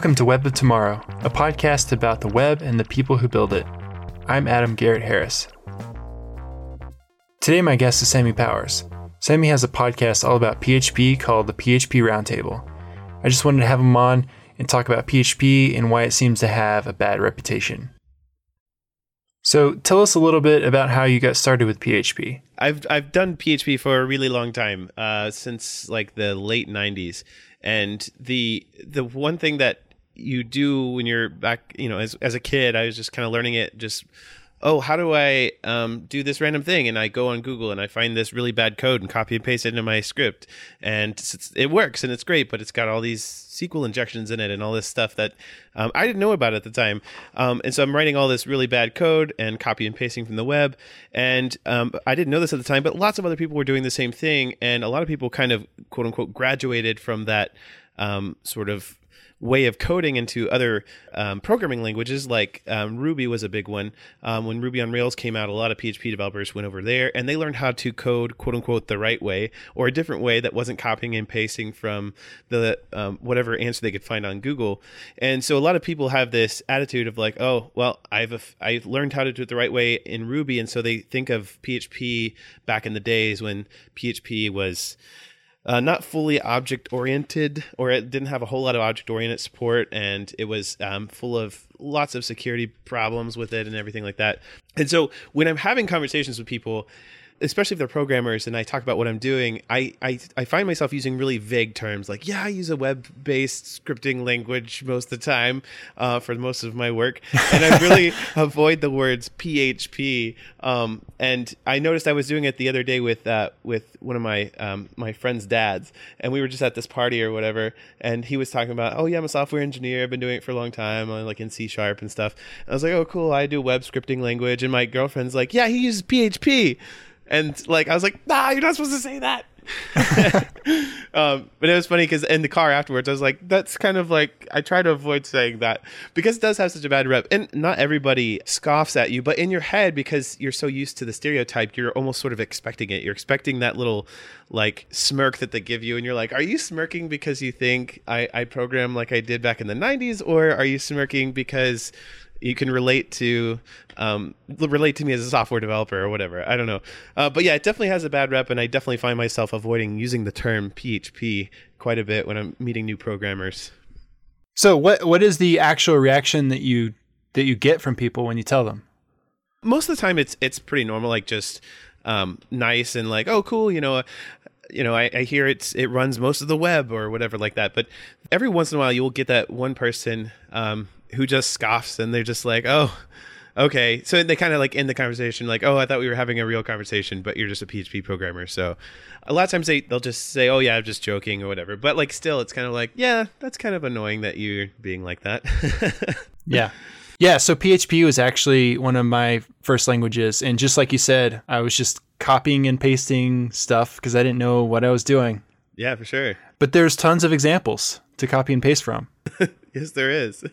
Welcome to Web of Tomorrow, a podcast about the web and the people who build it. I'm Adam Garrett Harris. Today, my guest is Sammy Powers. Sammy has a podcast all about PHP called the PHP Roundtable. I just wanted to have him on and talk about PHP and why it seems to have a bad reputation. So, tell us a little bit about how you got started with PHP. I've I've done PHP for a really long time, uh, since like the late '90s, and the the one thing that you do when you're back, you know, as as a kid, I was just kind of learning it just oh, how do I um, do this random thing? And I go on Google and I find this really bad code and copy and paste it into my script. And it works and it's great, but it's got all these SQL injections in it and all this stuff that um, I didn't know about at the time. Um, and so I'm writing all this really bad code and copy and pasting from the web. And um, I didn't know this at the time, but lots of other people were doing the same thing. And a lot of people kind of quote unquote graduated from that um, sort of way of coding into other um, programming languages, like um, Ruby was a big one. Um, when Ruby on Rails came out, a lot of PHP developers went over there and they learned how to code "quote unquote" the right way or a different way that wasn't copying and pasting from the um, whatever answer they could find on Google. And so a lot of people have this attitude of like, oh, well, I've I've learned how to do it the right way in Ruby, and so they think of PHP back in the days when PHP was uh, not fully object oriented, or it didn't have a whole lot of object oriented support, and it was um, full of lots of security problems with it and everything like that. And so when I'm having conversations with people, especially if they're programmers and I talk about what I'm doing, I, I, I find myself using really vague terms like, yeah, I use a web based scripting language most of the time uh, for most of my work. And I really avoid the words PHP. Um, and I noticed I was doing it the other day with uh, with one of my um, my friend's dads. And we were just at this party or whatever. And he was talking about, oh, yeah, I'm a software engineer. I've been doing it for a long time, I'm like in C sharp and stuff. And I was like, oh, cool. I do web scripting language. And my girlfriend's like, yeah, he uses PHP and like I was like, nah, you're not supposed to say that. um, but it was funny because in the car afterwards, I was like, that's kind of like I try to avoid saying that because it does have such a bad rep, and not everybody scoffs at you, but in your head, because you're so used to the stereotype, you're almost sort of expecting it. You're expecting that little like smirk that they give you, and you're like, are you smirking because you think I, I program like I did back in the '90s, or are you smirking because you can relate to um, relate to me as a software developer or whatever. I don't know, uh, but yeah, it definitely has a bad rep, and I definitely find myself avoiding using the term PHP quite a bit when I'm meeting new programmers. So, what what is the actual reaction that you that you get from people when you tell them? Most of the time, it's it's pretty normal, like just um, nice and like, oh, cool, you know, you know, I, I, hear it's it runs most of the web or whatever like that. But every once in a while, you will get that one person um, who just scoffs and they're just like, oh, okay. So they kind of like end the conversation like, oh, I thought we were having a real conversation, but you're just a PHP programmer. So a lot of times they they'll just say, oh yeah, I'm just joking or whatever. But like still, it's kind of like, yeah, that's kind of annoying that you're being like that. yeah. Yeah, so PHP was actually one of my first languages. And just like you said, I was just copying and pasting stuff because I didn't know what I was doing. Yeah, for sure. But there's tons of examples to copy and paste from. yes, there is.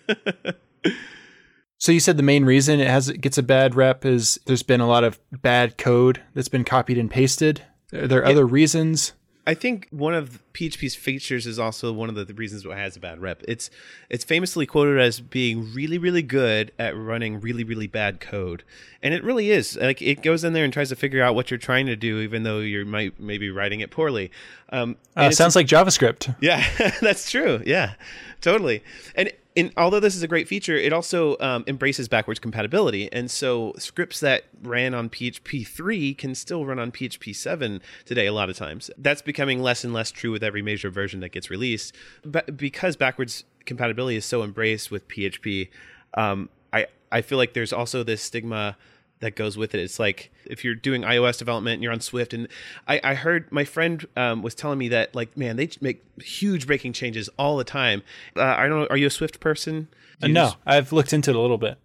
so you said the main reason it has it gets a bad rep is there's been a lot of bad code that's been copied and pasted. Are there yeah. other reasons? I think one of PHP's features is also one of the, the reasons why it has a bad rep. It's it's famously quoted as being really really good at running really really bad code, and it really is. Like it goes in there and tries to figure out what you're trying to do, even though you might maybe writing it poorly. Um, uh, sounds like JavaScript. Yeah, that's true. Yeah, totally. And and although this is a great feature, it also um, embraces backwards compatibility. And so scripts that ran on PHP 3 can still run on PHP 7 today, a lot of times. That's becoming less and less true with every major version that gets released. But because backwards compatibility is so embraced with PHP, um, I, I feel like there's also this stigma that goes with it. It's like if you're doing iOS development and you're on Swift, and I, I heard my friend um, was telling me that like man, they make huge breaking changes all the time. Uh, I don't know. Are you a Swift person? Uh, no, just, I've looked into it a little bit.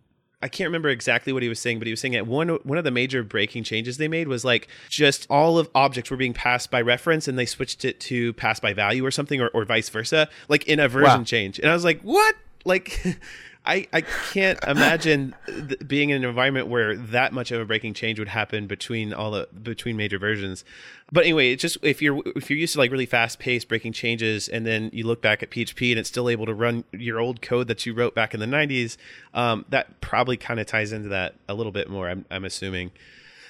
I can't remember exactly what he was saying, but he was saying that one one of the major breaking changes they made was like just all of objects were being passed by reference, and they switched it to pass by value or something, or, or vice versa, like in a version wow. change. And I was like, what? Like I, I can't imagine th- being in an environment where that much of a breaking change would happen between all the between major versions. But anyway, it's just if you're if you're used to like really fast paced breaking changes, and then you look back at PHP and it's still able to run your old code that you wrote back in the '90s, um, that probably kind of ties into that a little bit more. I'm, I'm assuming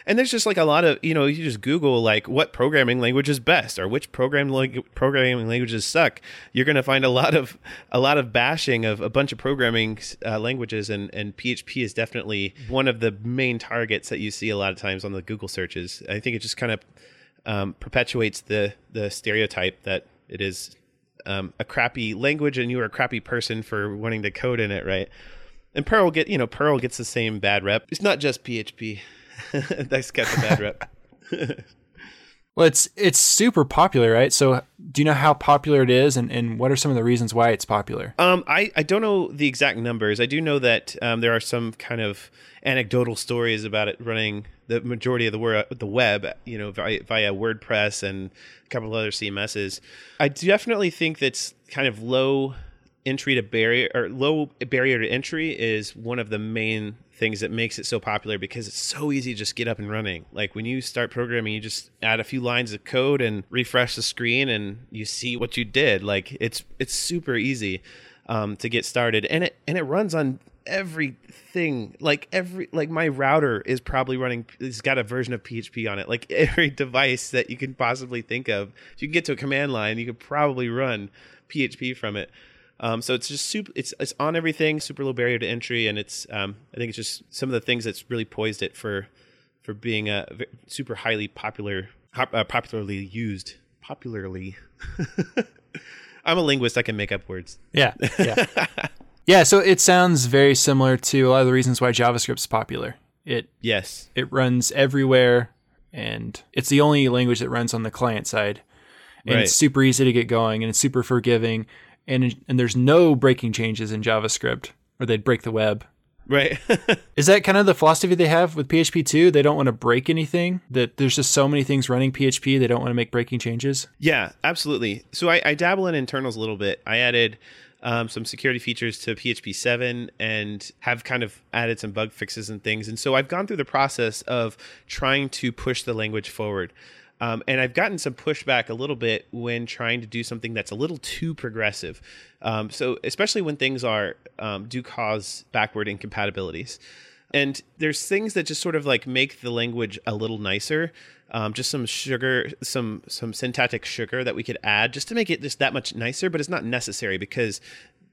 and there's just like a lot of you know you just google like what programming language is best or which program like programming languages suck you're going to find a lot of a lot of bashing of a bunch of programming uh, languages and and php is definitely one of the main targets that you see a lot of times on the google searches. I think it just kind of um, perpetuates the the stereotype that it is um, a crappy language and you're a crappy person for wanting to code in it right? And perl get you know perl gets the same bad rep. It's not just php That's got the bad rep. well, it's it's super popular, right? So, do you know how popular it is, and, and what are some of the reasons why it's popular? Um, I I don't know the exact numbers. I do know that um, there are some kind of anecdotal stories about it running the majority of the word the web, you know, via, via WordPress and a couple of other CMSs. I definitely think that's kind of low entry to barrier or low barrier to entry is one of the main things that makes it so popular because it's so easy to just get up and running. Like when you start programming, you just add a few lines of code and refresh the screen and you see what you did. Like it's it's super easy um, to get started and it and it runs on everything like every like my router is probably running it's got a version of php on it like every device that you can possibly think of if you can get to a command line you could probably run php from it um, so it's just super. It's it's on everything. Super low barrier to entry, and it's um, I think it's just some of the things that's really poised it for for being a super highly popular, uh, popularly used, popularly. I'm a linguist. I can make up words. Yeah, yeah, yeah. So it sounds very similar to a lot of the reasons why JavaScript's popular. It yes, it runs everywhere, and it's the only language that runs on the client side, and right. it's super easy to get going, and it's super forgiving, and and there's no breaking changes in JavaScript, or they'd break the web. Right. Is that kind of the philosophy they have with PHP too? They don't want to break anything. That there's just so many things running PHP, they don't want to make breaking changes. Yeah, absolutely. So I, I dabble in internals a little bit. I added um, some security features to PHP 7 and have kind of added some bug fixes and things. And so I've gone through the process of trying to push the language forward. Um, and I've gotten some pushback a little bit when trying to do something that's a little too progressive. Um, so, especially when things are um, do cause backward incompatibilities. And there's things that just sort of like make the language a little nicer. Um, just some sugar, some some syntactic sugar that we could add just to make it just that much nicer. But it's not necessary because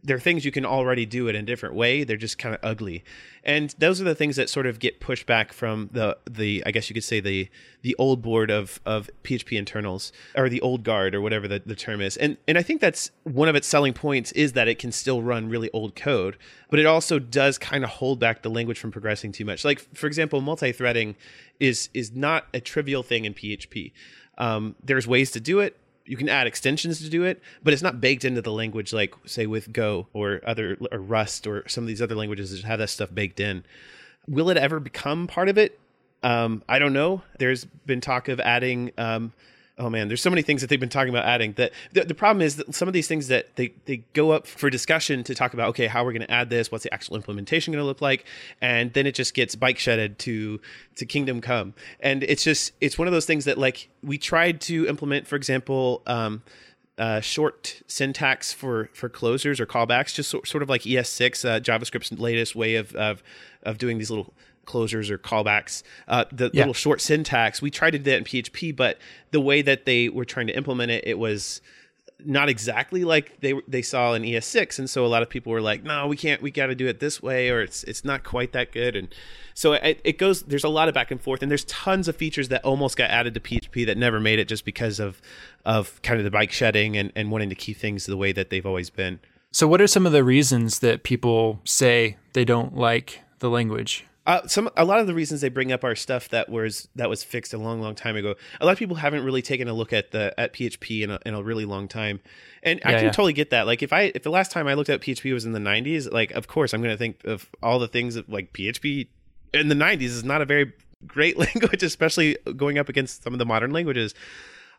there are things you can already do it in a different way. They're just kind of ugly, and those are the things that sort of get pushed back from the the I guess you could say the the old board of of PHP internals or the old guard or whatever the, the term is. And and I think that's one of its selling points is that it can still run really old code, but it also does kind of hold back the language from progressing too much. Like for example, multi-threading is is not a trivial thing in PHP. Um, there's ways to do it you can add extensions to do it, but it's not baked into the language like say with Go or other or Rust or some of these other languages that have that stuff baked in. Will it ever become part of it? Um, I don't know. There's been talk of adding um, oh man, there's so many things that they've been talking about adding. That the, the problem is that some of these things that they they go up for discussion to talk about. Okay, how we're going to add this? What's the actual implementation going to look like? And then it just gets bike shedded to to Kingdom Come. And it's just it's one of those things that like we tried to implement, for example. Um, uh, short syntax for for closures or callbacks, just so, sort of like ES6, uh, JavaScript's latest way of, of of doing these little closures or callbacks, uh, the yeah. little short syntax. We tried to do that in PHP, but the way that they were trying to implement it, it was not exactly like they they saw in ES6, and so a lot of people were like, "No, we can't. We got to do it this way, or it's it's not quite that good." And so it, it goes. There's a lot of back and forth, and there's tons of features that almost got added to PHP that never made it just because of of kind of the bike shedding and and wanting to keep things the way that they've always been. So, what are some of the reasons that people say they don't like the language? Uh, some a lot of the reasons they bring up are stuff that was that was fixed a long, long time ago. A lot of people haven't really taken a look at the at PHP in a, in a really long time, and yeah, I can yeah. totally get that. Like if I if the last time I looked at PHP was in the '90s, like of course I'm going to think of all the things that, like PHP in the '90s is not a very great language, especially going up against some of the modern languages.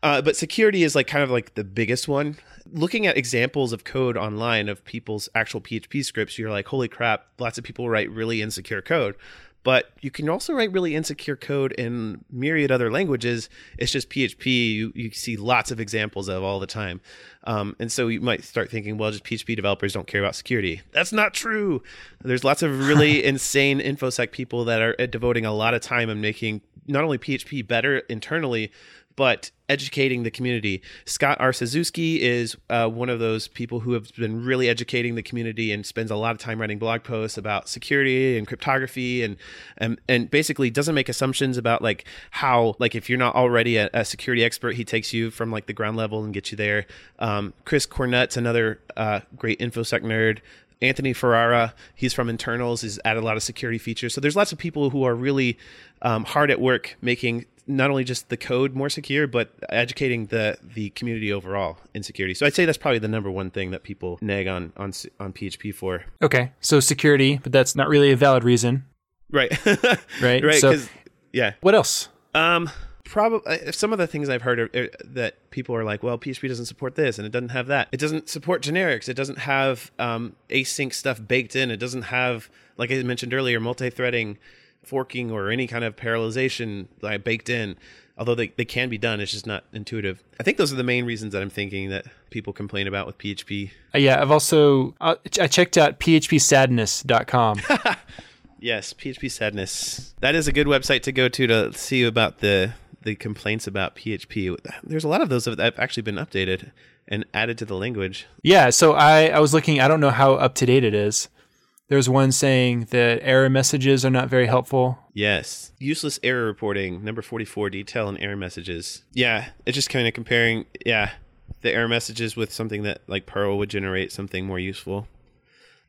Uh, but security is like kind of like the biggest one. Looking at examples of code online of people's actual PHP scripts, you're like, holy crap, lots of people write really insecure code. But you can also write really insecure code in myriad other languages. It's just PHP. You, you see lots of examples of all the time. Um, and so you might start thinking, well, just PHP developers don't care about security. That's not true. There's lots of really insane InfoSec people that are devoting a lot of time and making not only PHP better internally, but educating the community. Scott R. Is uh, one of those people who have been really educating the community and spends a lot of time writing blog posts about security and cryptography and and, and basically doesn't make assumptions about like how like if you're not already a, a security expert, he takes you from like the ground level and gets you there. Um, Chris Cornutt's another uh, great infosec nerd. Anthony Ferrara, he's from internals, he's added a lot of security features. So there's lots of people who are really um, hard at work making not only just the code more secure, but educating the the community overall in security. So I'd say that's probably the number one thing that people nag on on on PHP for. Okay, so security, but that's not really a valid reason, right? right, right. So, yeah. What else? Um, probably some of the things I've heard are, are, that people are like, well, PHP doesn't support this and it doesn't have that. It doesn't support generics. It doesn't have um, async stuff baked in. It doesn't have, like I mentioned earlier, multi-threading forking or any kind of parallelization like baked in although they, they can be done it's just not intuitive. I think those are the main reasons that i'm thinking that people complain about with php uh, yeah i've also uh, i checked out phpsadness.com yes php sadness. That is a good website to go to to see about the the complaints about php there's a lot of those that have actually been updated and added to the language. Yeah so i i was looking i don't know how up to date it is there's one saying that error messages are not very helpful. Yes. Useless error reporting, number 44, detail and error messages. Yeah, it's just kind of comparing, yeah, the error messages with something that like Perl would generate something more useful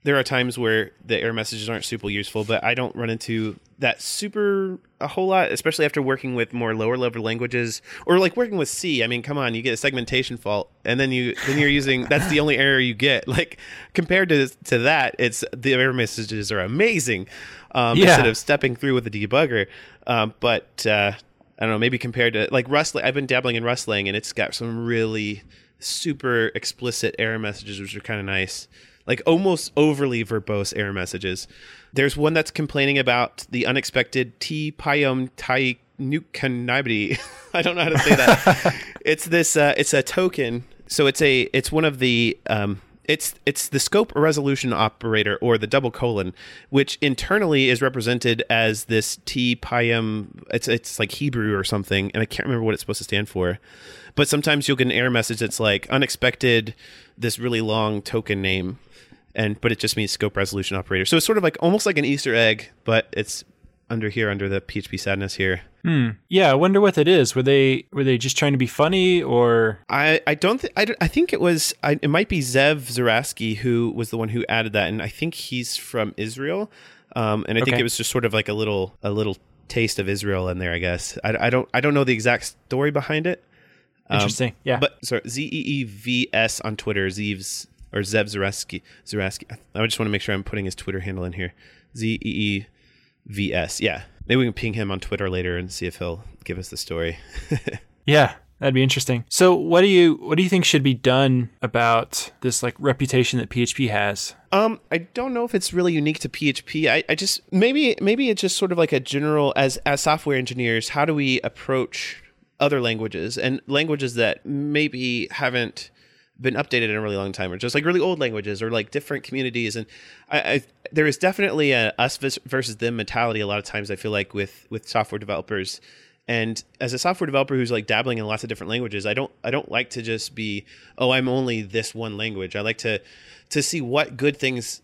there are times where the error messages aren't super useful, but I don't run into that super a whole lot, especially after working with more lower level languages or like working with C. I mean, come on, you get a segmentation fault, and then you then you're using that's the only error you get. Like compared to to that, it's the error messages are amazing um, yeah. instead of stepping through with the debugger. Um, but uh, I don't know, maybe compared to like Rust, I've been dabbling in Rustlang, and it's got some really super explicit error messages, which are kind of nice like almost overly verbose error messages. There's one that's complaining about the unexpected T Pyom Tai Nukanibity. I don't know how to say that. it's this. Uh, it's a token. So it's a. It's one of the. Um, it's it's the scope resolution operator or the double colon, which internally is represented as this T Pyom. It's it's like Hebrew or something, and I can't remember what it's supposed to stand for. But sometimes you'll get an error message that's like unexpected, this really long token name and but it just means scope resolution operator. So it's sort of like almost like an Easter egg, but it's under here under the PHP sadness here. Hmm. Yeah, I wonder what that is. Were they were they just trying to be funny or? I I don't think I, I think it was I, it might be Zeev Suraski who was the one who added that, and I think he's from Israel, um, and I think it was just sort of like a little a little taste of Israel in there. I guess I, I don't I don't know the exact story behind it. Um, Interesting. Yeah. But sorry, Z E E V S on Twitter, Zeev's or Zeev Suraski. Suraski. I just want to make sure I'm putting his Twitter handle in here. Z E E V S. Yeah. Maybe we can ping him on Twitter later and see if he'll give us the story. yeah, that'd be interesting. So, what do you what do you think should be done about this like reputation that PHP has? Um, I don't know if it's really unique to PHP. I, I just maybe maybe it's just sort of like a general as as software engineers, how do we approach other languages and languages that maybe haven't been updated in a really long time, or just like really old languages, or like different communities. And I, I there is definitely a us versus them mentality. A lot of times, I feel like with with software developers. And as a software developer who's like dabbling in lots of different languages, I don't I don't like to just be oh I'm only this one language. I like to to see what good things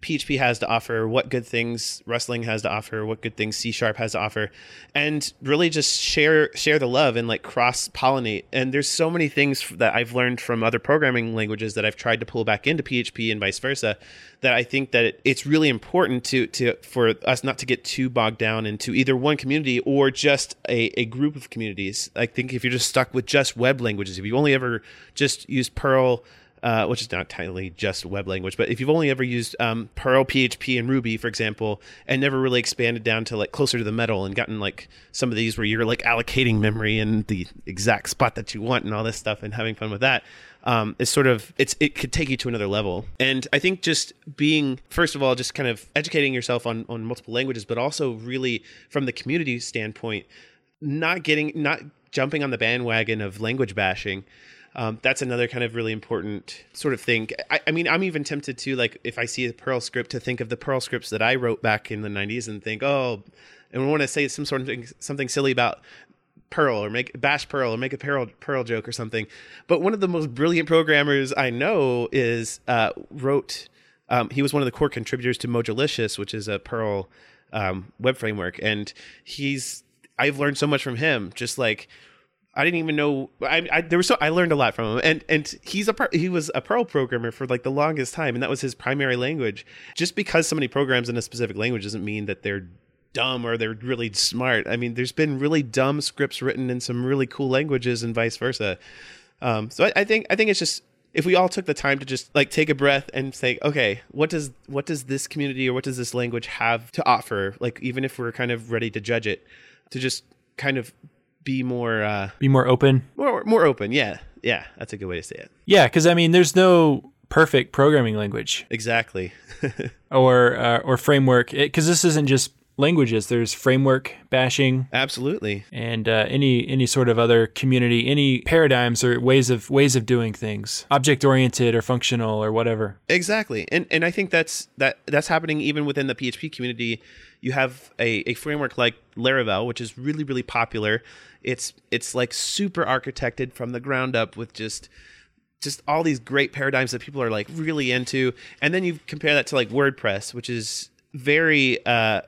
PHP has to offer, what good things Rustlang has to offer, what good things C Sharp has to offer, and really just share share the love and like cross pollinate. And there's so many things that I've learned from other programming languages that I've tried to pull back into PHP and vice versa. That I think that it, it's really important to to for us not to get too bogged down into either one community or just a, a group of communities. I think if you're just stuck with just web languages, if you only ever just use Perl uh, which is not technically just web language, but if you've only ever used um, Perl, PHP, and Ruby, for example, and never really expanded down to like closer to the metal and gotten like some of these where you're like allocating memory in the exact spot that you want and all this stuff and having fun with that, um, is sort of it's it could take you to another level. And I think just being first of all just kind of educating yourself on on multiple languages, but also really from the community standpoint, not getting not jumping on the bandwagon of language bashing. Um, that's another kind of really important sort of thing. I, I, mean, I'm even tempted to like if I see a Perl script to think of the Perl scripts that I wrote back in the '90s and think, oh, and we want to say some sort of thing, something silly about Perl or make bash Perl or make a Perl Perl joke or something. But one of the most brilliant programmers I know is uh, wrote. Um, he was one of the core contributors to Mojolicious, which is a Perl um, web framework, and he's I've learned so much from him. Just like I didn't even know. I, I there was so I learned a lot from him, and and he's a he was a Perl programmer for like the longest time, and that was his primary language. Just because somebody programs in a specific language doesn't mean that they're dumb or they're really smart. I mean, there's been really dumb scripts written in some really cool languages, and vice versa. Um, so I, I think I think it's just if we all took the time to just like take a breath and say okay what does what does this community or what does this language have to offer like even if we're kind of ready to judge it to just kind of be more uh be more open? more more open. Yeah. Yeah. That's a good way to say it. Yeah because i mean there's no perfect programming language. Exactly. Or uh, or framework. Because this isn't just languages. There's framework bashing, absolutely, and uh, any any sort of other community, any paradigms or ways of ways of doing things, object oriented or functional or whatever. Exactly, and and I think that's that that's happening even within the PHP community. You have a, a framework like Laravel, which is really really popular. It's it's like super architected from the ground up with just just all these great paradigms that people are like really into and then you compare that to like wordpress which is very uh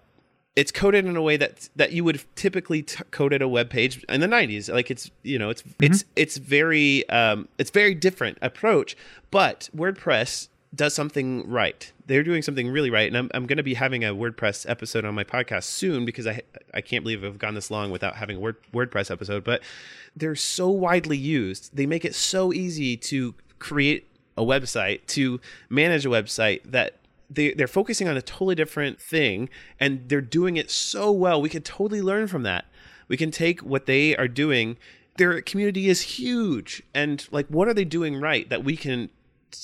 it's coded in a way that that you would typically t- code at a web page in the 90s like it's you know it's mm-hmm. it's it's very um it's very different approach but wordpress does something right. They're doing something really right and i'm, I'm going to be having a wordpress episode on my podcast soon because i i can't believe i've gone this long without having a word, wordpress episode but they're so widely used. They make it so easy to create a website to manage a website that they they're focusing on a totally different thing and they're doing it so well. We could totally learn from that. We can take what they are doing. Their community is huge, and like, what are they doing right that we can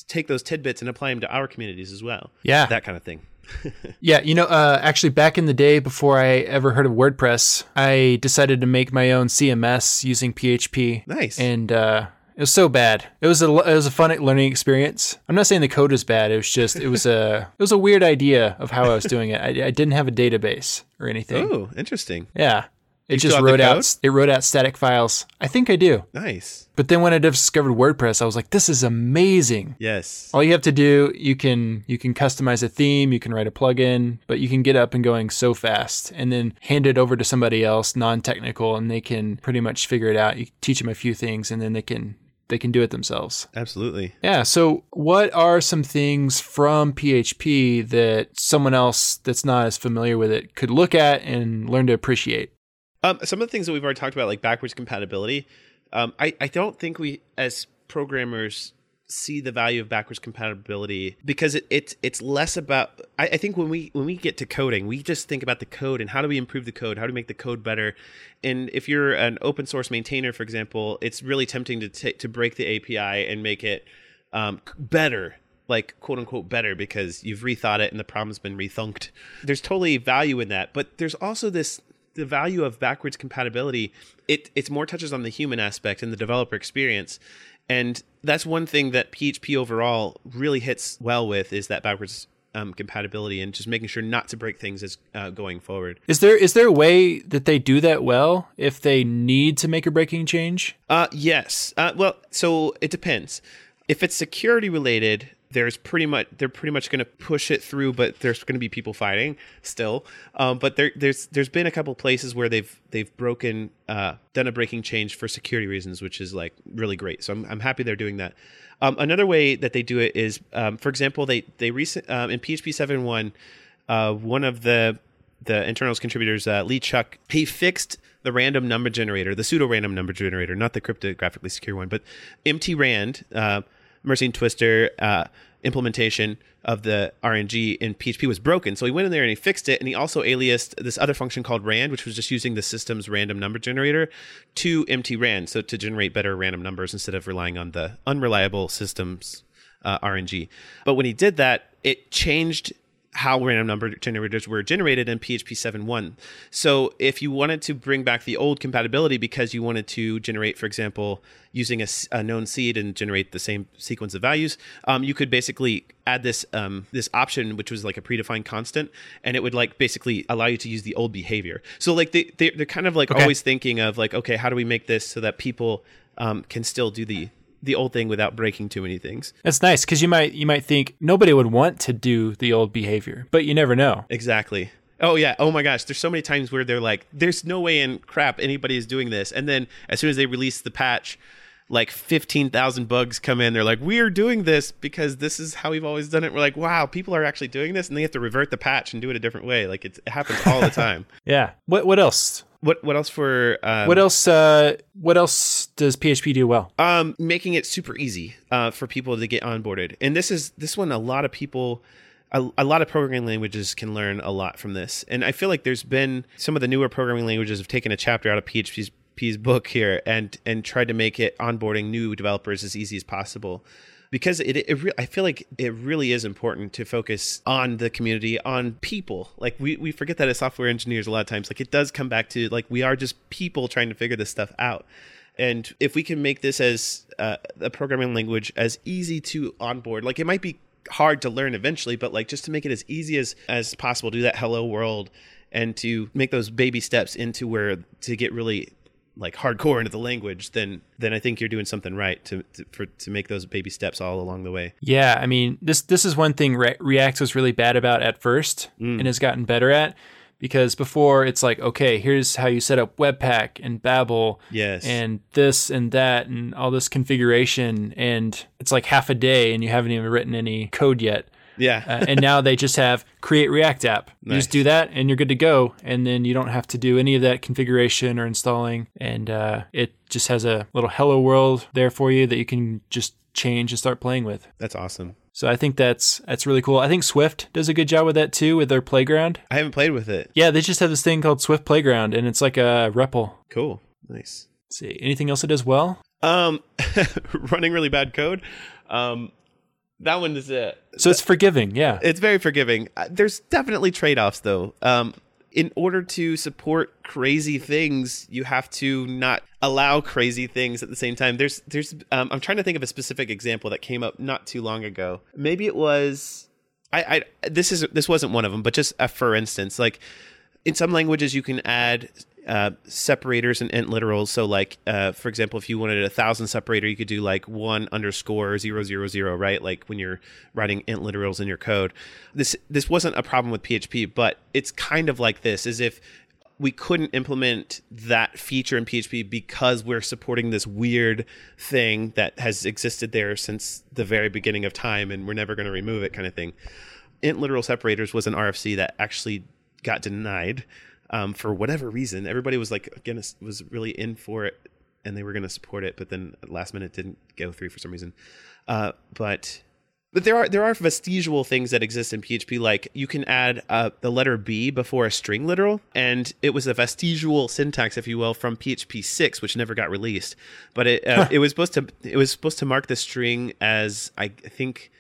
take those tidbits and apply them to our communities as well? Yeah, that kind of thing. yeah, you know, uh, actually, back in the day before I ever heard of WordPress, I decided to make my own CMS using PHP. Nice. And uh, it was so bad. It was a it was a fun learning experience. I'm not saying the code is bad. It was just it was a it was a weird idea of how I was doing it. I, I didn't have a database or anything. Oh, interesting. Yeah. It just wrote out it wrote out static files. I think I do. Nice. But then when I discovered WordPress, I was like, this is amazing. Yes. All you have to do, you can you can customize a theme, you can write a plugin, but you can get up and going so fast and then hand it over to somebody else, non-technical, and they can pretty much figure it out. You teach them a few things and then they can they can do it themselves. Absolutely. Yeah. So, what are some things from PHP that someone else that's not as familiar with it could look at and learn to appreciate? Um, some of the things that we've already talked about, like backwards compatibility, um, I, I don't think we, as programmers, see the value of backwards compatibility because it, it's it's less about I, I, think when we when we get to coding we just think about the code and how do we improve the code? How do we make the code better? And if you're an open source maintainer for example it's really tempting to t- to break the api and make it um, better like quote unquote better because you've rethought it and the problem's been rethunked. There's totally value in that but there's also this the value of backwards compatibility. It it's more touches on the human aspect and the developer experience and that's one thing that PHP overall really hits well with is that backwards um, compatibility and just making sure not to break things as uh, going forward. Is there is there a way that they do that well if they need to make a breaking change? Uh, yes. Uh, well, so it depends. If it's security related, there's pretty much they're pretty much going to push it through, but there's going to be people fighting still. Um, but there, there's there's been a couple places where they've they've broken uh, done a breaking change for security reasons, which is like really great. So I'm I'm happy they're doing that. Um, another way that they do it is, um, for example, they they recent um, in PHP 7.1, uh, one of the the internals contributors, uh, Lee Chuck, he fixed the random number generator, the pseudo random number generator, not the cryptographically secure one, but mt_rand. Mersenne Twister uh, implementation of the RNG in PHP was broken. So he went in there and he fixed it. And he also aliased this other function called rand, which was just using the system's random number generator to mt_rand. So to generate better random numbers instead of relying on the unreliable system's uh, RNG. But when he did that, it changed how random number generators were generated in PHP 7.1. So if you wanted to bring back the old compatibility because you wanted to generate, for example, using a, a known seed and generate the same sequence of values, um, you could basically add this um, this option, which was like a predefined constant, and it would like basically allow you to use the old behavior. So like they, they are kind of like Okay. always thinking of like, okay, how do we make this so that people um, can still do the the old thing without breaking too many things. That's nice because you might you might think nobody would want to do the old behavior, but you never know. Exactly. Oh yeah. Oh my gosh. There's so many times where they're like, "There's no way in crap anybody is doing this," and then as soon as they release the patch, like 15,000 bugs come in. They're like, "We are doing this because this is how we've always done it." We're like, "Wow, people are actually doing this," and they have to revert the patch and do it a different way. Like it's, it happens all the time. Yeah. What what else? What What else for? Um, What else? Uh, what else does PHP do well? um, making it super easy uh, for people to get onboarded. And this is this one. A lot of people, a, a lot of programming languages can learn a lot from this. And I feel like there's been some of the newer programming languages have taken a chapter out of PHP's P's book here and and tried to make it onboarding new developers as easy as possible. Because it, it re- I feel like it really is important to focus on the community, on people. Like we, we forget that as software engineers a lot of times. Like it does come back to like we are just people trying to figure this stuff out. And if we can make this as uh, a programming language as easy to onboard, like it might be hard to learn eventually, but like just to make it as easy as as possible, do that hello world, and to make those baby steps into where to get really like hardcore into the language, then then I think you're doing something right to, to for to make those baby steps all along the way. Yeah, I mean this this is one thing Re- React was really bad about at first mm. and has gotten better at because before it's like okay, here's how you set up Webpack and Babel Yes. and this and that and all this configuration and it's like half a day and you haven't even written any code yet. Yeah. Uh, and now they just have create React app. You Nice. just do that and you're good to go. And then you don't have to do any of that configuration or installing. And uh, it just has a little hello world there for you that you can just change and start playing with. That's awesome. So I think that's that's really cool. I think Swift does a good job with that too with their playground. I haven't played with it. Yeah, they just have this thing called Swift Playground and it's like a REPL. Cool. Nice. Let's see. Anything else it does well? Um, running really bad code. Um, that one is it. So it's forgiving, yeah. It's very forgiving. Uh, There's definitely trade offs though. Um, in order to support crazy things, you have to not allow crazy things at the same time. There's, there's. Um, I'm trying to think of a specific example that came up not too long ago. Maybe it was. I, I this is this wasn't one of them, but just uh, for instance, like in some languages you can add uh, separators and int literals. So, like uh, for example, if you wanted a thousand separator, you could do like one underscore zero zero zero, right? Like when you're writing int literals in your code. This this wasn't a problem with PHP, but it's kind of like this: as if we couldn't implement that feature in PHP because we're supporting this weird thing that has existed there since the very beginning of time, and we're never going to remove it, kind of thing int literal separators was an RFC that actually got denied um, for whatever reason. Everybody was like, again, was really in for it, and they were going to support it, but then last minute didn't go through for some reason. Uh, but but there are there are vestigial things that exist in PHP, like you can add uh, the letter B before a string literal, and it was a vestigial syntax, if you will, from PHP six, which never got released. But it uh, it was supposed to it was supposed to mark the string as I think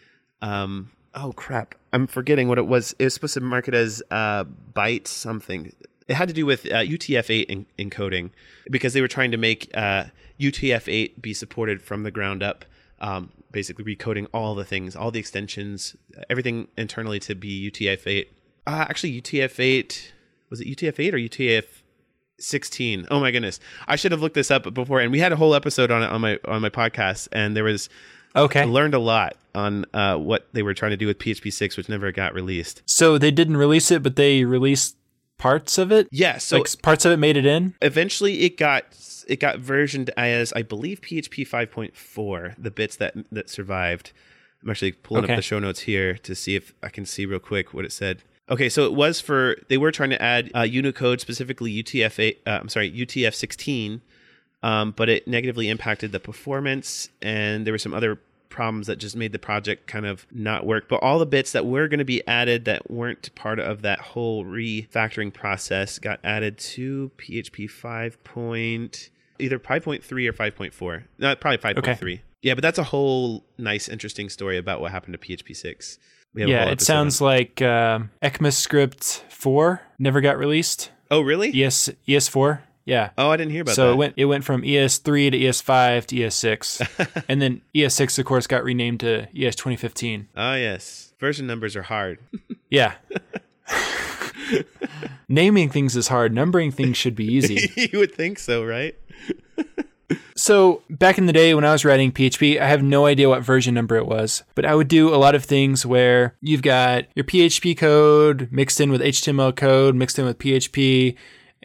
um oh crap. I'm forgetting what it was. It was supposed to mark it as uh byte something. It had to do with uh, utf-8 en- encoding because they were trying to make uh, utf-8 be supported from the ground up um, basically recoding all the things all the extensions everything internally to be utf-8 uh, actually utf-8 was it utf-8 or utf 16 oh my goodness. I should have looked this up before and we had a whole episode on it on my on my podcast and there was Okay. I learned a lot on uh, what they were trying to do with PHP 6, which never got released. So they didn't release it, but they released parts of it. Yeah, so like parts of it made it in. eventually it got it got versioned as I believe PHP 5.4, the bits that that survived. I'm actually pulling Okay. up the show notes here to see if I can see real quick what it said. Okay, so it was for they were trying to add uh, Unicode specifically UTF-8. Uh, I'm sorry, UTF-16, um, but it negatively impacted the performance, and there were some other problems that just made the project kind of not work. But all the bits that were going to be added that weren't part of that whole refactoring process got added to PHP 5. Point, either 5.3 or 5.4. No, probably 5.3. Okay. Yeah, but that's a whole nice, interesting story about what happened to PHP 6. We have Yeah, it sounds on- like uh, ECMAScript 4 never got released. Oh, really? ES ES4. Yeah. Oh, I didn't hear about so that. So it went it went from ES3 to ES5 to ES6, and then ES6 of course got renamed to E ES 2015. Oh, ah, yes. Version numbers are hard. Yeah. Naming things is hard. Numbering things should be easy. you would think so, right? So back in the day when I was writing PHP, I have no idea what version number it was, but I would do a lot of things where you've got your PHP code mixed in with HTML code, mixed in with PHP,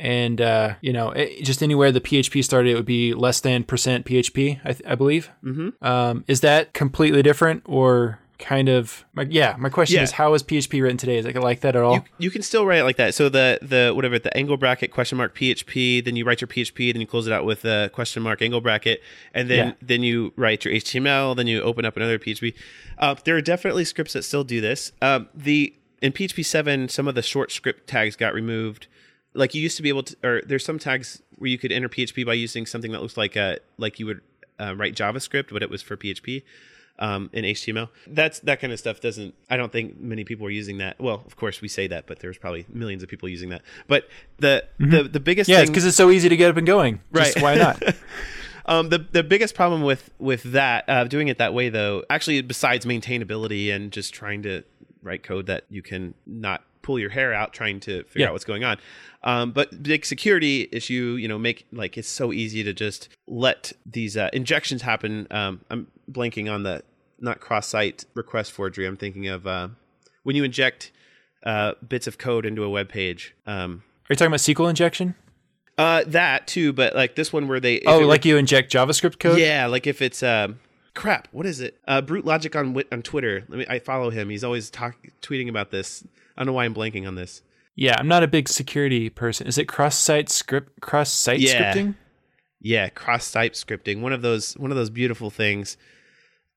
and uh, you know it, just anywhere the PHP started, it would be less than percent PHP, I, th- I believe. Mm-hmm. Um, is that completely different or? Kind of, my, yeah. My question Yeah. is, how is PHP written today? Is it like that at all? You, you can still write it like that. So the the whatever the angle bracket question mark PHP, then you write your PHP, then you close it out with a question mark angle bracket, and then Yeah. then you write your HTML, then you open up another PHP. Uh, there are definitely scripts that still do this. Um, the in PHP seven, some of the short script tags got removed. Like you used to be able to, or there's some tags where you could enter PHP by using something that looks like a like you would uh, write JavaScript, but it was for PHP um, in HTML. That's that kind of stuff doesn't. I don't think many people are using that. Well, of course we say that, but there's probably millions of people using that. But the the the biggest yeah, because it's so easy to get up and going. Just Right. why not? um, the the biggest problem with with that uh, doing it that way though, actually besides maintainability and just trying to write code that you can not pull your hair out trying to figure Yeah. out what's going on. Um, but big security issue, you know, make like it's so easy to just let these uh, injections happen. Um, I'm blanking on the not cross-site request forgery. I'm thinking of uh, when you inject uh, bits of code into a web page. Um, Are you talking about SQL injection? uh, that too, but like this one where they Oh, it were- like you inject JavaScript code? yeah, like if it's um, crap. What is it? Uh, Brute Logic on on Twitter. Let me. I follow him. He's always talk tweeting about this. I don't know why I'm blanking on this. Yeah, I'm not a big security person. Is it cross-site script cross-site Yeah. scripting? Yeah, cross-site scripting. One of those. One of those beautiful things.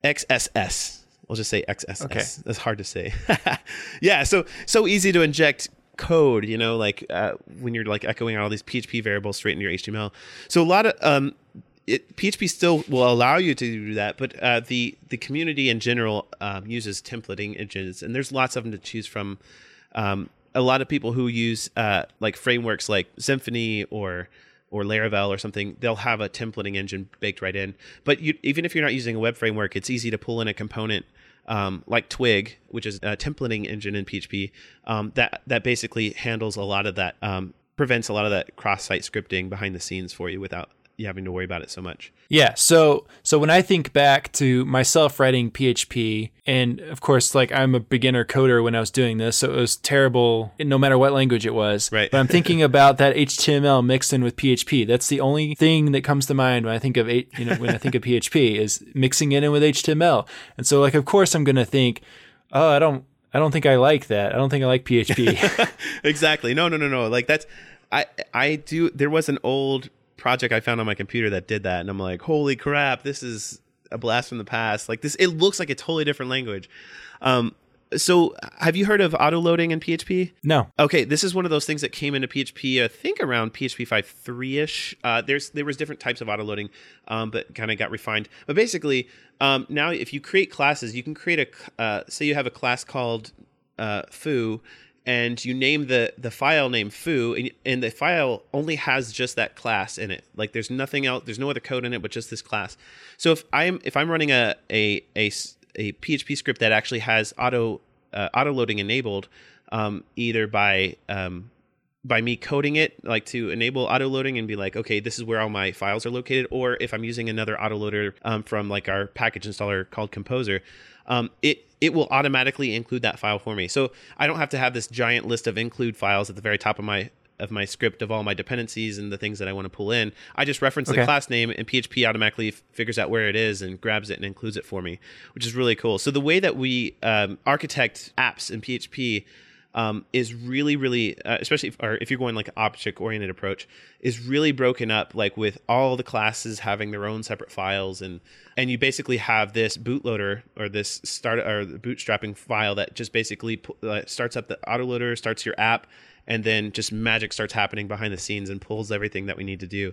XSS. We'll just say XSS. Okay. That's hard to say. yeah. So so easy to inject code. You know, like uh, when you're like echoing out all these PHP variables straight into your HTML. So a lot of um, it, PHP still will allow you to do that, but uh, the the community in general um, uses templating engines, and there's lots of them to choose from. Um, a lot of people who use uh, like frameworks like Symfony or or Laravel or something, they'll have a templating engine baked right in. But you, even if you're not using a web framework, it's easy to pull in a component um, like Twig, which is a templating engine in PHP um, that that basically handles a lot of that, um, prevents a lot of that cross-site scripting behind the scenes for you without you having to worry about it so much. Yeah. So so when I think back to myself writing PHP, and of course, like I'm a beginner coder when I was doing this, so it was terrible no matter what language it was. Right. But I'm thinking about that HTML mixed in with PHP. That's the only thing that comes to mind when I think of eight, you know when I think of PHP is mixing it in with HTML. And so like of course I'm gonna think, oh I don't I don't think I like that. I don't think I like PHP. exactly. No, no, no, no. Like that's I I do there was an old project I found on my computer that did that and I'm like, "Holy crap, this is a blast from the past." Like this it looks like a totally different language. Um so have you heard of auto loading in PHP? no. Okay, this is one of those things that came into PHP, I think around PHP 5.3 ish. Uh, there's there was different types of auto loading, um, but kind of got refined. But basically, um, now if you create classes, you can create a uh, say you have a class called uh, foo, and you name the the file name foo, and, and the file only has just that class in it. Like there's nothing else, there's no other code in it, but just this class. So if I'm if I'm running a a a, a PHP script that actually has auto uh, auto loading enabled, um, either by um, by me coding it like to enable auto loading and be like okay this is where all my files are located or if i'm using another autoloader um, from like our package installer called composer um, it it will automatically include that file for me. So i don't have to have this giant list of include files at the very top of my of my script of all my dependencies and the things that i want to pull in. I just reference the class name and php automatically f- figures out where it is and grabs it and includes it for me which is really cool. So the way that we um, architect apps in php um, is really, really, uh, especially if, or if you're going like object oriented approach, is really broken up, like with all the classes having their own separate files, and and you basically have this bootloader or this start or bootstrapping file that just basically uh, starts up the autoloader, starts your app, and then just magic starts happening behind the scenes and pulls everything that we need to do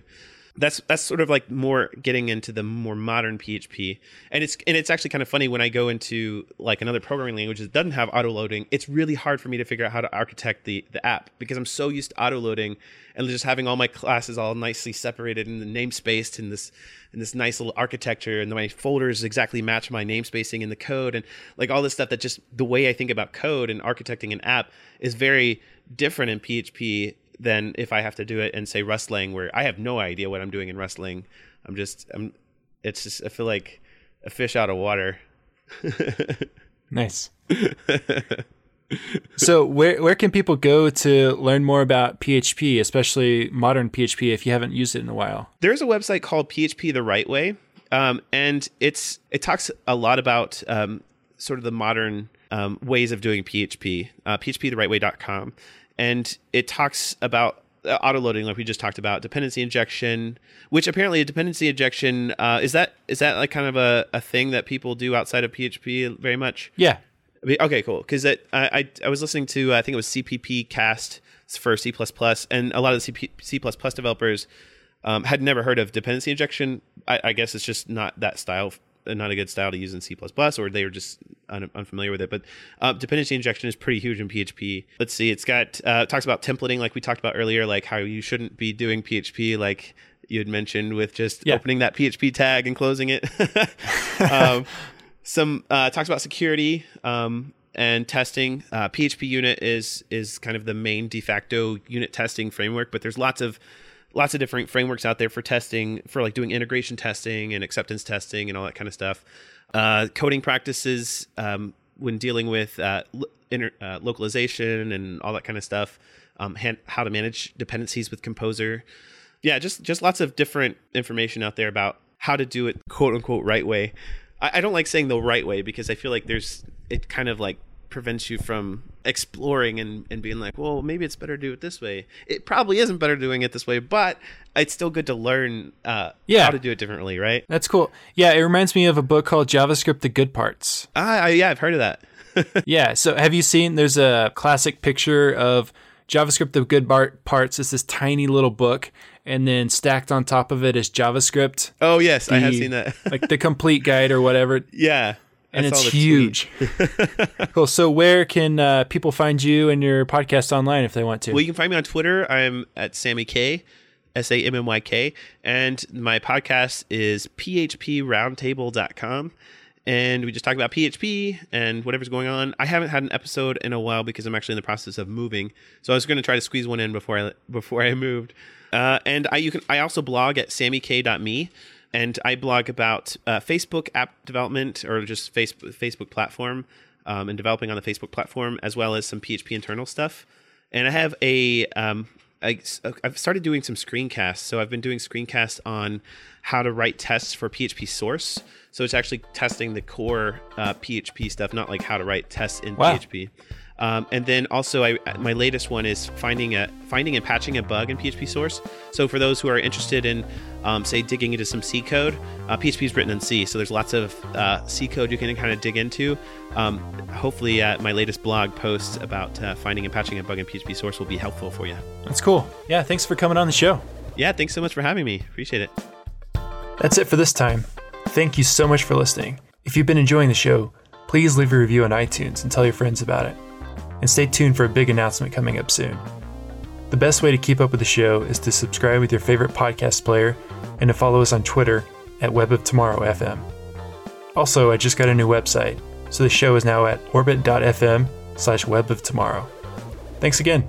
that's that's sort of like more getting into the more modern PHP. And it's and it's actually kind of funny when I go into like another programming language that doesn't have auto loading. It's really hard for me to figure out how to architect the the app because I'm so used to auto loading and just having all my classes all nicely separated in the namespaced in this in this nice little architecture and my folders exactly match my namespacing in the code and like all this stuff that just the way I think about code and architecting an app is very different in PHP than if I have to do it and say Rustlang, where I have no idea what I'm doing in Rustlang. I'm just I'm it's just I feel like a fish out of water. nice. so where where can people go to learn more about PHP, especially modern PHP, if you haven't used it in a while? There's a website called PHP the Right Way, um, and it's it talks a lot about um, sort of the modern um, ways of doing PHP. Uh, PHPtherightway.com and it talks about uh, auto loading like we just talked about dependency injection which apparently a dependency injection uh, is that is that like kind of a, a thing that people do outside of php very much? Yeah. Okay cool. Because I, I, I was listening to i think it was CppCast for c++ and a lot of the C++ C++ developers um, had never heard of dependency injection. I, I guess it's just not that style not a good style to use in C++, or they were just un- unfamiliar with it. But uh, dependency injection is pretty huge in PHP. Let's see, it's got uh, talks about templating, like we talked about earlier, like how you shouldn't be doing PHP like you had mentioned with just yeah. opening that PHP tag and closing it. um, some uh, talks about security um, and testing. Uh, PHPUnit is is kind of the main de facto unit testing framework, but there's lots of lots of different frameworks out there for testing, for like doing integration testing and acceptance testing and all that kind of stuff. Uh, coding practices um, when dealing with uh, inter, uh, localization and all that kind of stuff. Um, hand, how to manage dependencies with Composer. Yeah, just just lots of different information out there about how to do it quote unquote right way. I, I don't like saying the right way because I feel like there's it kind of like prevents you from exploring and, and being like, well, maybe it's better to do it this way. It probably isn't better doing it this way, but it's still good to learn uh, yeah. how to do it differently, right? That's cool. Yeah, it reminds me of a book called JavaScript: The Good Parts. Ah, yeah, I've heard of that. yeah. So have you seen? There's a classic picture of JavaScript: The Good Parts. It's this tiny little book, and then stacked on top of it is JavaScript. Oh yes, the, I have seen that. like the complete guide or whatever. Yeah and it's huge. cool. So, where can uh, people find you and your podcast online if they want to? Well, you can find me on Twitter. I'm at Sammy K, S A M M Y K, and my podcast is phproundtable.com. And we just talk about PHP and whatever's going on. I haven't had an episode in a while because I'm actually in the process of moving, so I was going to try to squeeze one in before I before I moved. Uh, and I you can I also blog at sammyk.me and I blog about uh, Facebook app development or just Facebook Facebook platform um, and developing on the Facebook platform, as well as some PHP internal stuff. And I have a um, I, I've started doing some screencasts. So I've been doing screencasts on how to write tests for PHP source. So it's actually testing the core uh, PHP stuff, not like how to write tests in wow. PHP. Um, and then also, I, my latest one is finding a finding and patching a bug in PHP source. So for those who are interested in, um, say, digging into some C code, uh, PHP is written in C, so there's lots of uh, C code you can kind of dig into. Um, hopefully, uh, my latest blog post about uh, finding and patching a bug in PHP source will be helpful for you. That's cool. Yeah, thanks for coming on the show. Yeah, thanks so much for having me. Appreciate it. That's it for this time. Thank you so much for listening. If you've been enjoying the show, please leave a review on iTunes and tell your friends about it and stay tuned for a big announcement coming up soon. The best way to keep up with the show is to subscribe with your favorite podcast player and to follow us on Twitter at Web of Tomorrow FM. Also, I just got a new website, so the show is now at orbit.fm slash web of tomorrow. Thanks again.